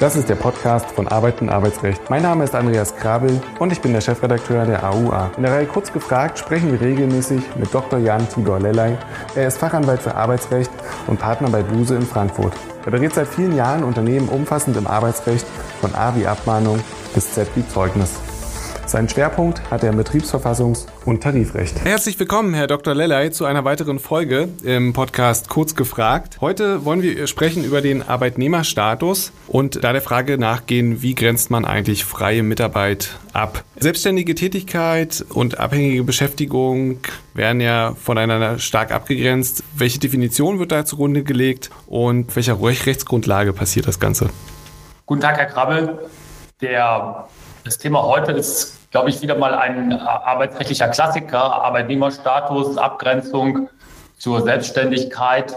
Das ist der Podcast von Arbeit und Arbeitsrecht. Mein Name ist Andreas Krabel und ich bin der Chefredakteur der AUA. In der Reihe Kurz gefragt sprechen wir regelmäßig mit Dr. Jan Tibor Lellay. Er ist Fachanwalt für Arbeitsrecht und Partner bei Buse in Frankfurt. Er berät seit vielen Jahren Unternehmen umfassend im Arbeitsrecht von A wie Abmahnung bis Z wie Zeugnis. Seinen Schwerpunkt hat er im Betriebsverfassungs- und Tarifrecht. Herzlich willkommen, Herr Dr. Lellay, zu einer weiteren Folge im Podcast Kurz gefragt. Heute wollen wir sprechen über den Arbeitnehmerstatus und da der Frage nachgehen, wie grenzt man eigentlich freie Mitarbeit ab? Selbstständige Tätigkeit und abhängige Beschäftigung werden ja voneinander stark abgegrenzt. Welche Definition wird da zugrunde gelegt und welcher Rechtsgrundlage passiert das Ganze? Guten Tag, Herr Krabbel. Der das Thema heute ist, glaube ich, wieder mal ein arbeitsrechtlicher Klassiker, Arbeitnehmerstatus, Abgrenzung zur Selbstständigkeit.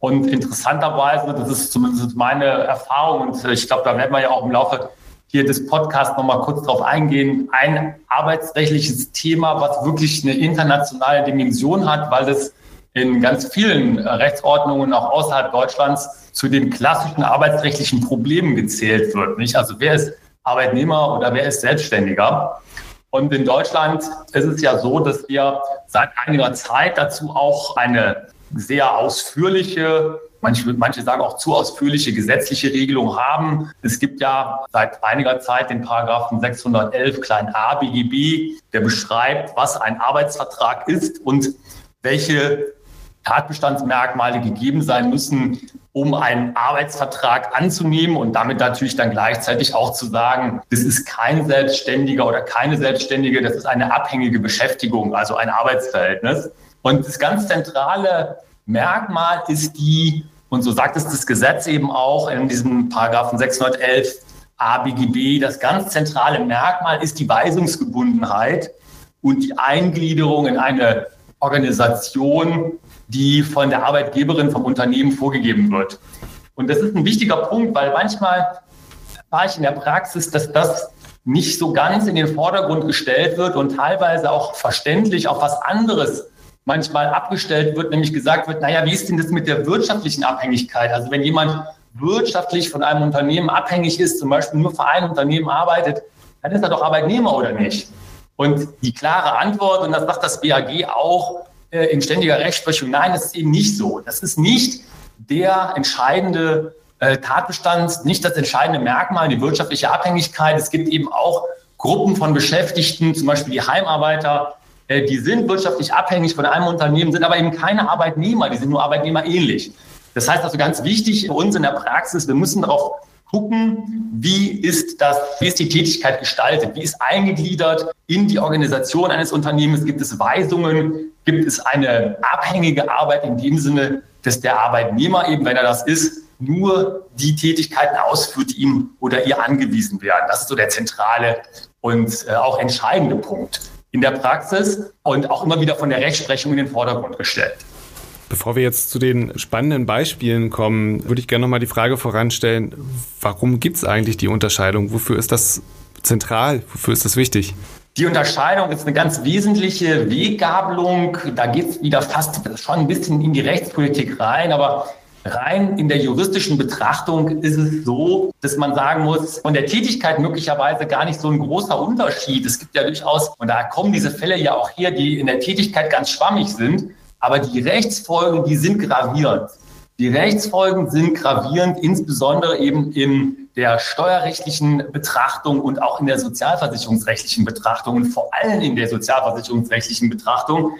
Und interessanterweise, das ist zumindest meine Erfahrung, und ich glaube, da werden wir ja auch im Laufe hier des Podcasts nochmal kurz drauf eingehen, ein arbeitsrechtliches Thema, was wirklich eine internationale Dimension hat, weil es in ganz vielen Rechtsordnungen auch außerhalb Deutschlands zu den klassischen arbeitsrechtlichen Problemen gezählt wird. Nicht? Also wer ist Arbeitnehmer oder wer ist Selbstständiger? Und in Deutschland ist es ja so, dass wir seit einiger Zeit dazu auch eine sehr ausführliche, manche, manche sagen auch zu ausführliche gesetzliche Regelung haben. Es gibt ja seit einiger Zeit den Paragraphen 611 klein a BGB, der beschreibt, was ein Arbeitsvertrag ist und welche Tatbestandsmerkmale gegeben sein müssen, um einen Arbeitsvertrag anzunehmen und damit natürlich dann gleichzeitig auch zu sagen, das ist kein Selbstständiger oder keine Selbstständige, das ist eine abhängige Beschäftigung, also ein Arbeitsverhältnis. Und das ganz zentrale Merkmal ist die, und so sagt es das Gesetz eben auch in diesem Paragraphen 611 ABGB, das ganz zentrale Merkmal ist die Weisungsgebundenheit und die Eingliederung in eine Organisation, die von der Arbeitgeberin, vom Unternehmen vorgegeben wird. Und das ist ein wichtiger Punkt, weil manchmal war ich in der Praxis, dass das nicht so ganz in den Vordergrund gestellt wird und teilweise auch verständlich auf was anderes manchmal abgestellt wird, nämlich gesagt wird, naja, wie ist denn das mit der wirtschaftlichen Abhängigkeit? Also wenn jemand wirtschaftlich von einem Unternehmen abhängig ist, zum Beispiel nur für ein Unternehmen arbeitet, dann ist er doch Arbeitnehmer oder nicht? Und die klare Antwort, und das sagt das BAG auch, äh, in ständiger Rechtsprechung. Nein, das ist eben nicht so. Das ist nicht der entscheidende äh, Tatbestand, nicht das entscheidende Merkmal, die wirtschaftliche Abhängigkeit. Es gibt eben auch Gruppen von Beschäftigten, zum Beispiel die Heimarbeiter, äh, die sind wirtschaftlich abhängig von einem Unternehmen, sind aber eben keine Arbeitnehmer, die sind nur arbeitnehmerähnlich. Das heißt also ganz wichtig für uns in der Praxis, wir müssen darauf gucken, wie ist das, wie ist die Tätigkeit gestaltet, wie ist eingegliedert in die Organisation eines Unternehmens, gibt es Weisungen, gibt es eine abhängige Arbeit in dem Sinne, dass der Arbeitnehmer eben, wenn er das ist, nur die Tätigkeiten ausführt, die ihm oder ihr angewiesen werden. Das ist so der zentrale und äh, auch entscheidende Punkt in der Praxis und auch immer wieder von der Rechtsprechung in den Vordergrund gestellt. Bevor wir jetzt zu den spannenden Beispielen kommen, würde ich gerne nochmal die Frage voranstellen, warum gibt es eigentlich die Unterscheidung? Wofür ist das zentral? Wofür ist das wichtig? Die Unterscheidung ist eine ganz wesentliche Weggabelung. Da geht es wieder fast schon ein bisschen in die Rechtspolitik rein, aber rein in der juristischen Betrachtung ist es so, dass man sagen muss, von der Tätigkeit möglicherweise gar nicht so ein großer Unterschied. Es gibt ja durchaus, und da kommen diese Fälle ja auch her, die in der Tätigkeit ganz schwammig sind. Aber die Rechtsfolgen, die sind gravierend. Die Rechtsfolgen sind gravierend, insbesondere eben in der steuerrechtlichen Betrachtung und auch in der sozialversicherungsrechtlichen Betrachtung und vor allem in der sozialversicherungsrechtlichen Betrachtung.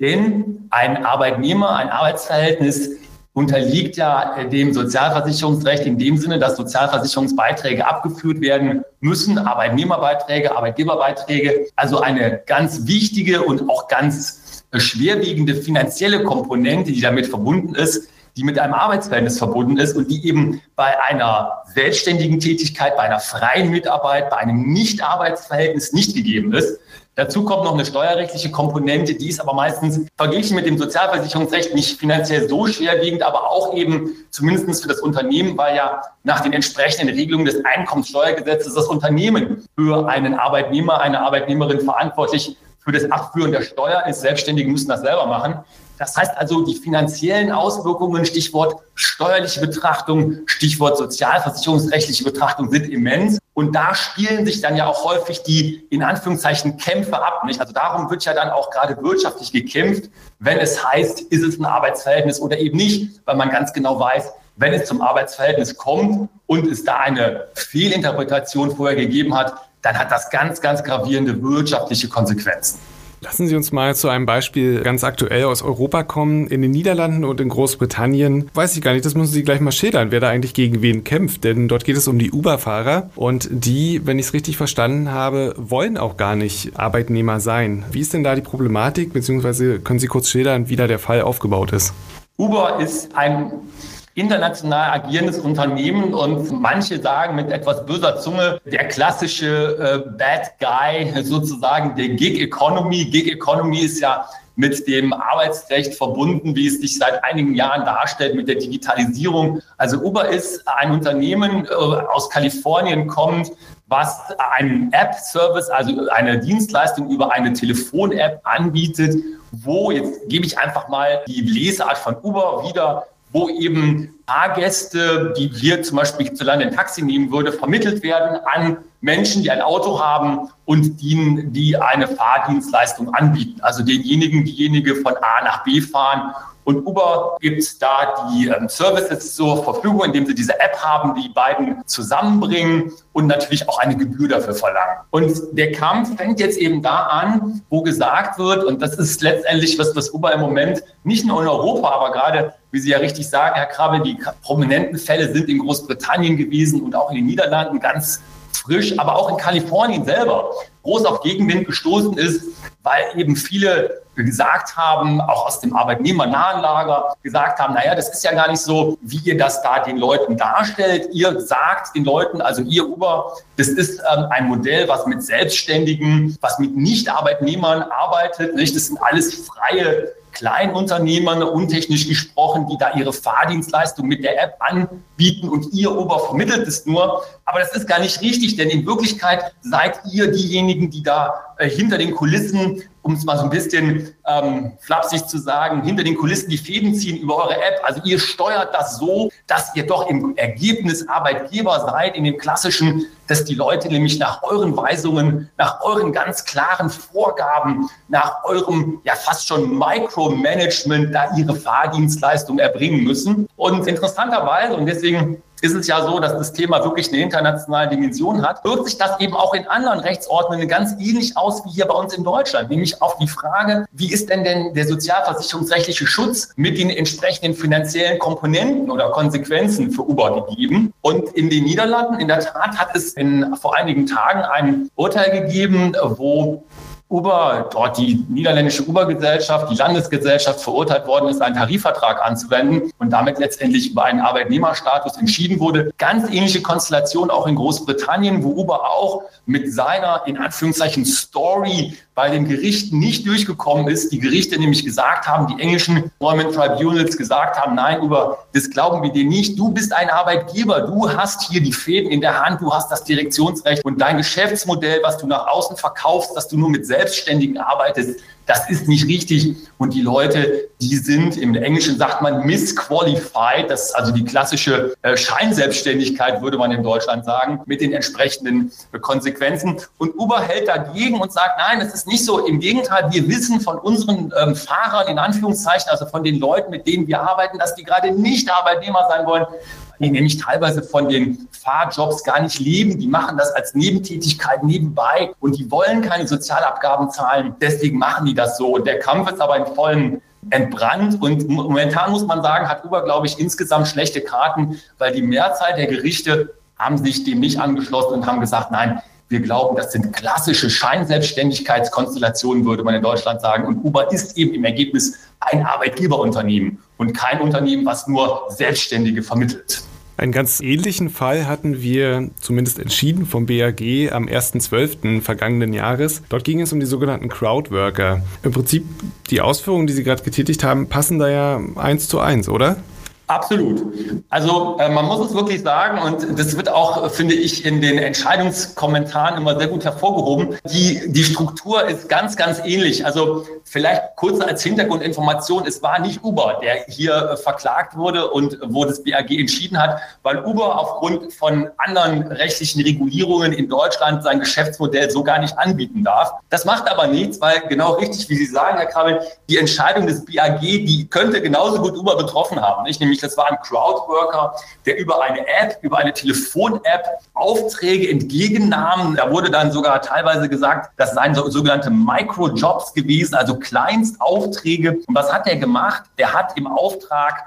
Denn ein Arbeitnehmer, ein Arbeitsverhältnis unterliegt ja dem Sozialversicherungsrecht in dem Sinne, dass Sozialversicherungsbeiträge abgeführt werden müssen, Arbeitnehmerbeiträge, Arbeitgeberbeiträge. Also eine ganz wichtige und auch ganz schwerwiegende finanzielle Komponente, die damit verbunden ist, die mit einem Arbeitsverhältnis verbunden ist und die eben bei einer selbstständigen Tätigkeit, bei einer freien Mitarbeit, bei einem Nicht-Arbeitsverhältnis nicht gegeben ist. Dazu kommt noch eine steuerrechtliche Komponente, die ist aber meistens verglichen mit dem Sozialversicherungsrecht nicht finanziell so schwerwiegend, aber auch eben zumindest für das Unternehmen, weil ja nach den entsprechenden Regelungen des Einkommenssteuergesetzes das Unternehmen für einen Arbeitnehmer, eine Arbeitnehmerin verantwortlich für das Abführen der Steuer ist. Selbstständige müssen das selber machen. Das heißt also, die finanziellen Auswirkungen, Stichwort steuerliche Betrachtung, Stichwort sozialversicherungsrechtliche Betrachtung sind immens. Und da spielen sich dann ja auch häufig die, in Anführungszeichen, Kämpfe ab. Nicht? Also darum wird ja dann auch gerade wirtschaftlich gekämpft, wenn es heißt, ist es ein Arbeitsverhältnis oder eben nicht, weil man ganz genau weiß, wenn es zum Arbeitsverhältnis kommt und es da eine Fehlinterpretation vorher gegeben hat, dann hat das ganz, ganz gravierende wirtschaftliche Konsequenzen. Lassen Sie uns mal zu einem Beispiel ganz aktuell aus Europa kommen. In den Niederlanden und in Großbritannien weiß ich gar nicht, das müssen Sie gleich mal schildern, wer da eigentlich gegen wen kämpft. Denn dort geht es um die Uber-Fahrer und die, wenn ich es richtig verstanden habe, wollen auch gar nicht Arbeitnehmer sein. Wie ist denn da die Problematik, beziehungsweise können Sie kurz schildern, wie da der Fall aufgebaut ist? Uber ist ein international agierendes Unternehmen und manche sagen mit etwas böser Zunge, der klassische äh, Bad Guy sozusagen der Gig Economy. Gig Economy ist ja mit dem Arbeitsrecht verbunden, wie es sich seit einigen Jahren darstellt, mit der Digitalisierung. Also Uber ist ein Unternehmen äh, aus Kalifornien kommt, was einen App-Service, also eine Dienstleistung über eine Telefon-App anbietet, wo, jetzt gebe ich einfach mal die Lesart von Uber wieder, wo eben Fahrgäste, die hier zum Beispiel zu Lande ein Taxi nehmen würde, vermittelt werden an Menschen, die ein Auto haben und die, die eine Fahrdienstleistung anbieten. Also denjenigen, diejenige von A nach B fahren und Uber gibt da die ähm, Services zur Verfügung, indem sie diese App haben, die beiden zusammenbringen und natürlich auch eine Gebühr dafür verlangen. Und der Kampf fängt jetzt eben da an, wo gesagt wird, und das ist letztendlich was, was Uber im Moment nicht nur in Europa, aber gerade, wie Sie ja richtig sagen, Herr Krabbe, die prominenten Fälle sind in Großbritannien gewesen und auch in den Niederlanden ganz frisch, aber auch in Kalifornien selber groß auf Gegenwind gestoßen ist, weil eben viele gesagt haben, auch aus dem arbeitnehmernahen Lager, gesagt haben, naja, das ist ja gar nicht so, wie ihr das da den Leuten darstellt. Ihr sagt den Leuten, also ihr Uber, das ist ähm, ein Modell, was mit Selbstständigen, was mit Nicht-Arbeitnehmern arbeitet. Nicht? Das sind alles freie Kleinunternehmern, untechnisch gesprochen, die da ihre Fahrdienstleistung mit der App anbieten und ihr Uber vermittelt es nur. Aber das ist gar nicht richtig, denn in Wirklichkeit seid ihr diejenigen, die da äh, hinter den Kulissen um es mal so ein bisschen ähm, flapsig zu sagen, hinter den Kulissen die Fäden ziehen über eure App. Also ihr steuert das so, dass ihr doch im Ergebnis Arbeitgeber seid, in dem klassischen, dass die Leute nämlich nach euren Weisungen, nach euren ganz klaren Vorgaben, nach eurem ja fast schon Micromanagement da ihre Fahrdienstleistung erbringen müssen. Und interessanterweise, und deswegen ist es ja so, dass das Thema wirklich eine internationale Dimension hat, wirkt sich das eben auch in anderen Rechtsordnungen ganz ähnlich aus wie hier bei uns in Deutschland, nämlich auf die Frage, wie ist denn denn der sozialversicherungsrechtliche Schutz mit den entsprechenden finanziellen Komponenten oder Konsequenzen für Uber gegeben? Und in den Niederlanden, in der Tat, hat es in, vor einigen Tagen ein Urteil gegeben, wo Uber, dort die niederländische Uber-Gesellschaft, die Landesgesellschaft verurteilt worden ist, einen Tarifvertrag anzuwenden und damit letztendlich über einen Arbeitnehmerstatus entschieden wurde. Ganz ähnliche Konstellation auch in Großbritannien, wo Uber auch mit seiner, in Anführungszeichen, Story bei den Gerichten nicht durchgekommen ist. Die Gerichte nämlich gesagt haben, die englischen Employment Tribunals gesagt haben, nein, Uber, das glauben wir dir nicht. Du bist ein Arbeitgeber. Du hast hier die Fäden in der Hand. Du hast das Direktionsrecht und dein Geschäftsmodell, was du nach außen verkaufst, dass du nur mit Selbstständigen arbeitest, das ist nicht richtig. Und die Leute, die sind, im Englischen sagt man misqualified, das ist also die klassische äh, Scheinselbstständigkeit, würde man in Deutschland sagen, mit den entsprechenden äh, Konsequenzen. Und Uber hält dagegen und sagt, nein, es ist nicht so. Im Gegenteil, wir wissen von unseren ähm, Fahrern, in Anführungszeichen, also von den Leuten, mit denen wir arbeiten, dass die gerade nicht Arbeitnehmer sein wollen die nämlich teilweise von den Fahrjobs gar nicht leben. Die machen das als Nebentätigkeit nebenbei und die wollen keine Sozialabgaben zahlen. Deswegen machen die das so. Und der Kampf ist aber in vollen entbrannt. Und momentan muss man sagen, hat Uber, glaube ich, insgesamt schlechte Karten, weil die Mehrzahl der Gerichte haben sich dem nicht angeschlossen und haben gesagt, nein, wir glauben, das sind klassische Scheinselbstständigkeitskonstellationen, würde man in Deutschland sagen. Und Uber ist eben im Ergebnis ein Arbeitgeberunternehmen und kein Unternehmen, was nur Selbstständige vermittelt. Einen ganz ähnlichen Fall hatten wir zumindest entschieden vom BAG am 1.12. vergangenen Jahres. Dort ging es um die sogenannten Crowdworker. Im Prinzip die Ausführungen, die Sie gerade getätigt haben, passen da ja eins zu eins, oder? Absolut. Also äh, man muss es wirklich sagen, und das wird auch, finde ich, in den Entscheidungskommentaren immer sehr gut hervorgehoben. Die, die Struktur ist ganz, ganz ähnlich. Also vielleicht kurz als Hintergrundinformation, es war nicht Uber, der hier äh, verklagt wurde und wo das BAG entschieden hat, weil Uber aufgrund von anderen rechtlichen Regulierungen in Deutschland sein Geschäftsmodell so gar nicht anbieten darf. Das macht aber nichts, weil genau richtig, wie Sie sagen, Herr Krabbel, die Entscheidung des BAG, die könnte genauso gut Uber betroffen haben. Nicht? Nämlich nämlich das war ein Crowdworker, der über eine App, über eine Telefon-App Aufträge entgegennahm. Da wurde dann sogar teilweise gesagt, das seien so, sogenannte Microjobs gewesen, also Kleinstaufträge. Und was hat er gemacht? Der hat im Auftrag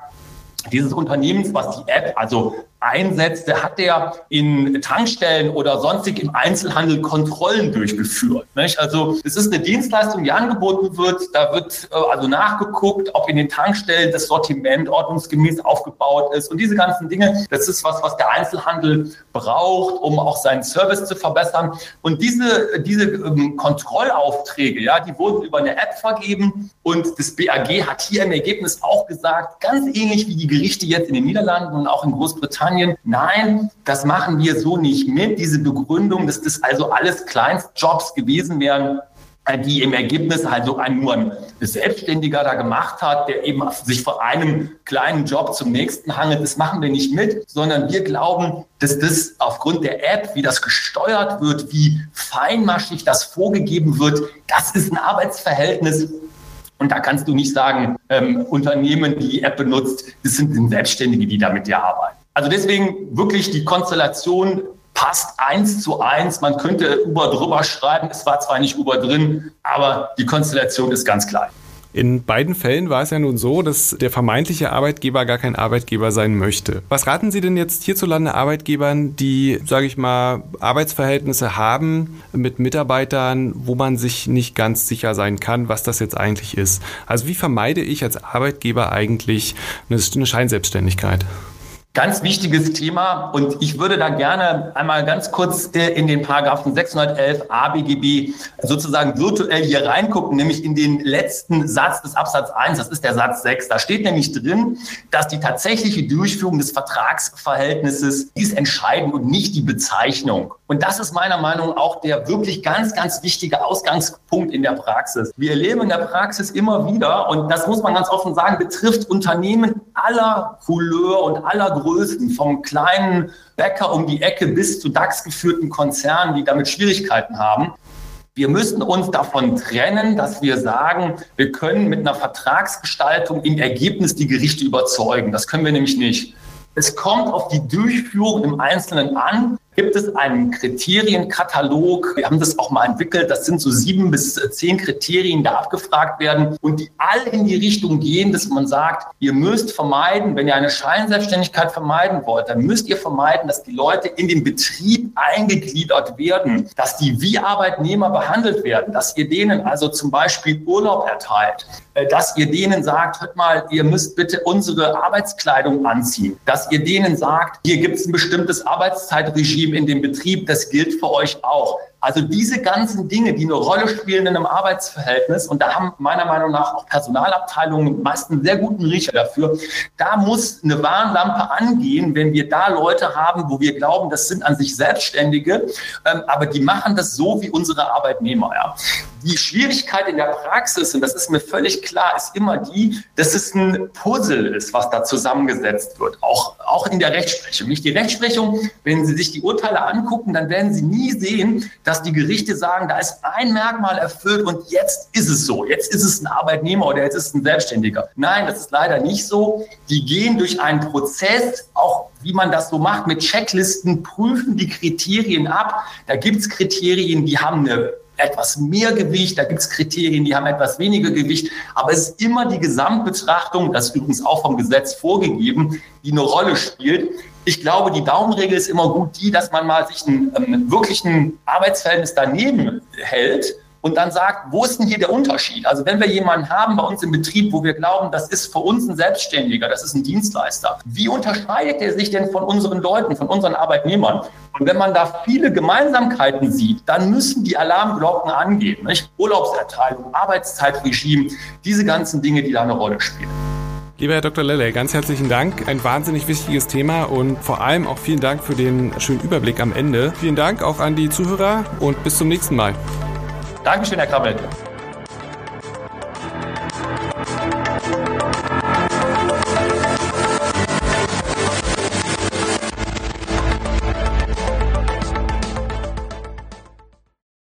dieses Unternehmens, was die App also einsetzte, hat er in Tankstellen oder sonstig im Einzelhandel Kontrollen durchgeführt. Nicht? Also es ist eine Dienstleistung, die angeboten wird. Da wird äh, also nachgeguckt, ob in den Tankstellen das Sortiment ordnungsgemäß aufgebaut ist. Und diese ganzen Dinge, das ist was, was der Einzelhandel braucht, um auch seinen Service zu verbessern. Und diese, diese ähm, Kontrollaufträge, ja, die wurden über eine App vergeben. Und das BAG hat hier im Ergebnis auch gesagt, ganz ähnlich wie die Gerichte jetzt in den Niederlanden und auch in Großbritannien, Großbritannien, nein, das machen wir so nicht mit. Diese Begründung, dass das also alles Kleinstjobs gewesen wären, äh, die im Ergebnis halt so ein, nur ein Selbstständiger da gemacht hat, der eben sich von einem kleinen Job zum nächsten hangelt. Das machen wir nicht mit, sondern wir glauben, dass das aufgrund der App, wie das gesteuert wird, wie feinmaschig das vorgegeben wird, das ist ein Arbeitsverhältnis, und da kannst du nicht sagen, ähm, Unternehmen, die die App benutzt, das sind Selbstständige, die damit ja arbeiten. Also deswegen wirklich die Konstellation passt eins zu eins. Man könnte Uber drüber schreiben. Es war zwar nicht Uber drin, aber die Konstellation ist ganz klar. In beiden Fällen war es ja nun so, dass der vermeintliche Arbeitgeber gar kein Arbeitgeber sein möchte. Was raten Sie denn jetzt hierzulande Arbeitgebern, die, sage ich mal, Arbeitsverhältnisse haben mit Mitarbeitern, wo man sich nicht ganz sicher sein kann, was das jetzt eigentlich ist? Also wie vermeide ich als Arbeitgeber eigentlich eine Scheinselbstständigkeit? Ganz wichtiges Thema und ich würde da gerne einmal ganz kurz in den Paragraphen 611 ABGB sozusagen virtuell hier reingucken, nämlich in den letzten Satz des Absatz 1, das ist der Satz 6. Da steht nämlich drin, dass die tatsächliche Durchführung des Vertragsverhältnisses ist entscheidend und nicht die Bezeichnung. Und das ist meiner Meinung nach auch der wirklich ganz, ganz wichtige Ausgangspunkt in der Praxis. Wir erleben in der Praxis immer wieder, und das muss man ganz offen sagen, betrifft Unternehmen aller Couleur und aller Größen, vom kleinen Bäcker um die Ecke bis zu DAX-geführten Konzernen, die damit Schwierigkeiten haben. Wir müssen uns davon trennen, dass wir sagen, wir können mit einer Vertragsgestaltung im Ergebnis die Gerichte überzeugen. Das können wir nämlich nicht. Es kommt auf die Durchführung im Einzelnen an gibt es einen Kriterienkatalog. Wir haben das auch mal entwickelt. Das sind so sieben bis zehn Kriterien, die abgefragt werden und die alle in die Richtung gehen, dass man sagt, ihr müsst vermeiden, wenn ihr eine Scheinselbstständigkeit vermeiden wollt, dann müsst ihr vermeiden, dass die Leute in den Betrieb eingegliedert werden, dass die wie Arbeitnehmer behandelt werden, dass ihr denen also zum Beispiel Urlaub erteilt, äh, dass ihr denen sagt, hört mal, ihr müsst bitte unsere Arbeitskleidung anziehen, dass ihr denen sagt, hier gibt es ein bestimmtes Arbeitszeitregime, Team in dem Betrieb, das gilt für euch auch. Also diese ganzen Dinge, die eine Rolle spielen in einem Arbeitsverhältnis, und da haben meiner Meinung nach auch Personalabteilungen meist einen sehr guten Riecher dafür, da muss eine Warnlampe angehen, wenn wir da Leute haben, wo wir glauben, das sind an sich Selbstständige, ähm, aber die machen das so wie unsere Arbeitnehmer. Ja. Die Schwierigkeit in der Praxis, und das ist mir völlig klar, ist immer die, dass es ein Puzzle ist, was da zusammengesetzt wird, auch, auch in der Rechtsprechung. Nicht die Rechtsprechung, wenn Sie sich die Urteile angucken, dann werden Sie nie sehen, dass die Gerichte sagen, da ist ein Merkmal erfüllt und jetzt ist es so. Jetzt ist es ein Arbeitnehmer oder jetzt ist es ein Selbstständiger. Nein, das ist leider nicht so. Die gehen durch einen Prozess, auch wie man das so macht, mit Checklisten, prüfen die Kriterien ab. Da gibt es Kriterien, die haben eine etwas mehr Gewicht, da gibt es Kriterien, die haben etwas weniger Gewicht, aber es ist immer die Gesamtbetrachtung, das ist übrigens auch vom Gesetz vorgegeben, die eine Rolle spielt. Ich glaube, die Daumenregel ist immer gut die, dass man mal sich einen, ähm, wirklichen Arbeitsverhältnis daneben hält und dann sagt, wo ist denn hier der Unterschied? Also wenn wir jemanden haben bei uns im Betrieb, wo wir glauben, das ist für uns ein Selbstständiger, das ist ein Dienstleister, wie unterscheidet er sich denn von unseren Leuten, von unseren Arbeitnehmern? Und wenn man da viele Gemeinsamkeiten sieht, dann müssen die Alarmglocken angehen. Nicht? Urlaubserteilung, Arbeitszeitregime, diese ganzen Dinge, die da eine Rolle spielen. Lieber Herr Dr. Lelle, ganz herzlichen Dank. Ein wahnsinnig wichtiges Thema und vor allem auch vielen Dank für den schönen Überblick am Ende. Vielen Dank auch an die Zuhörer und bis zum nächsten Mal. Dankeschön, Herr Krabbel.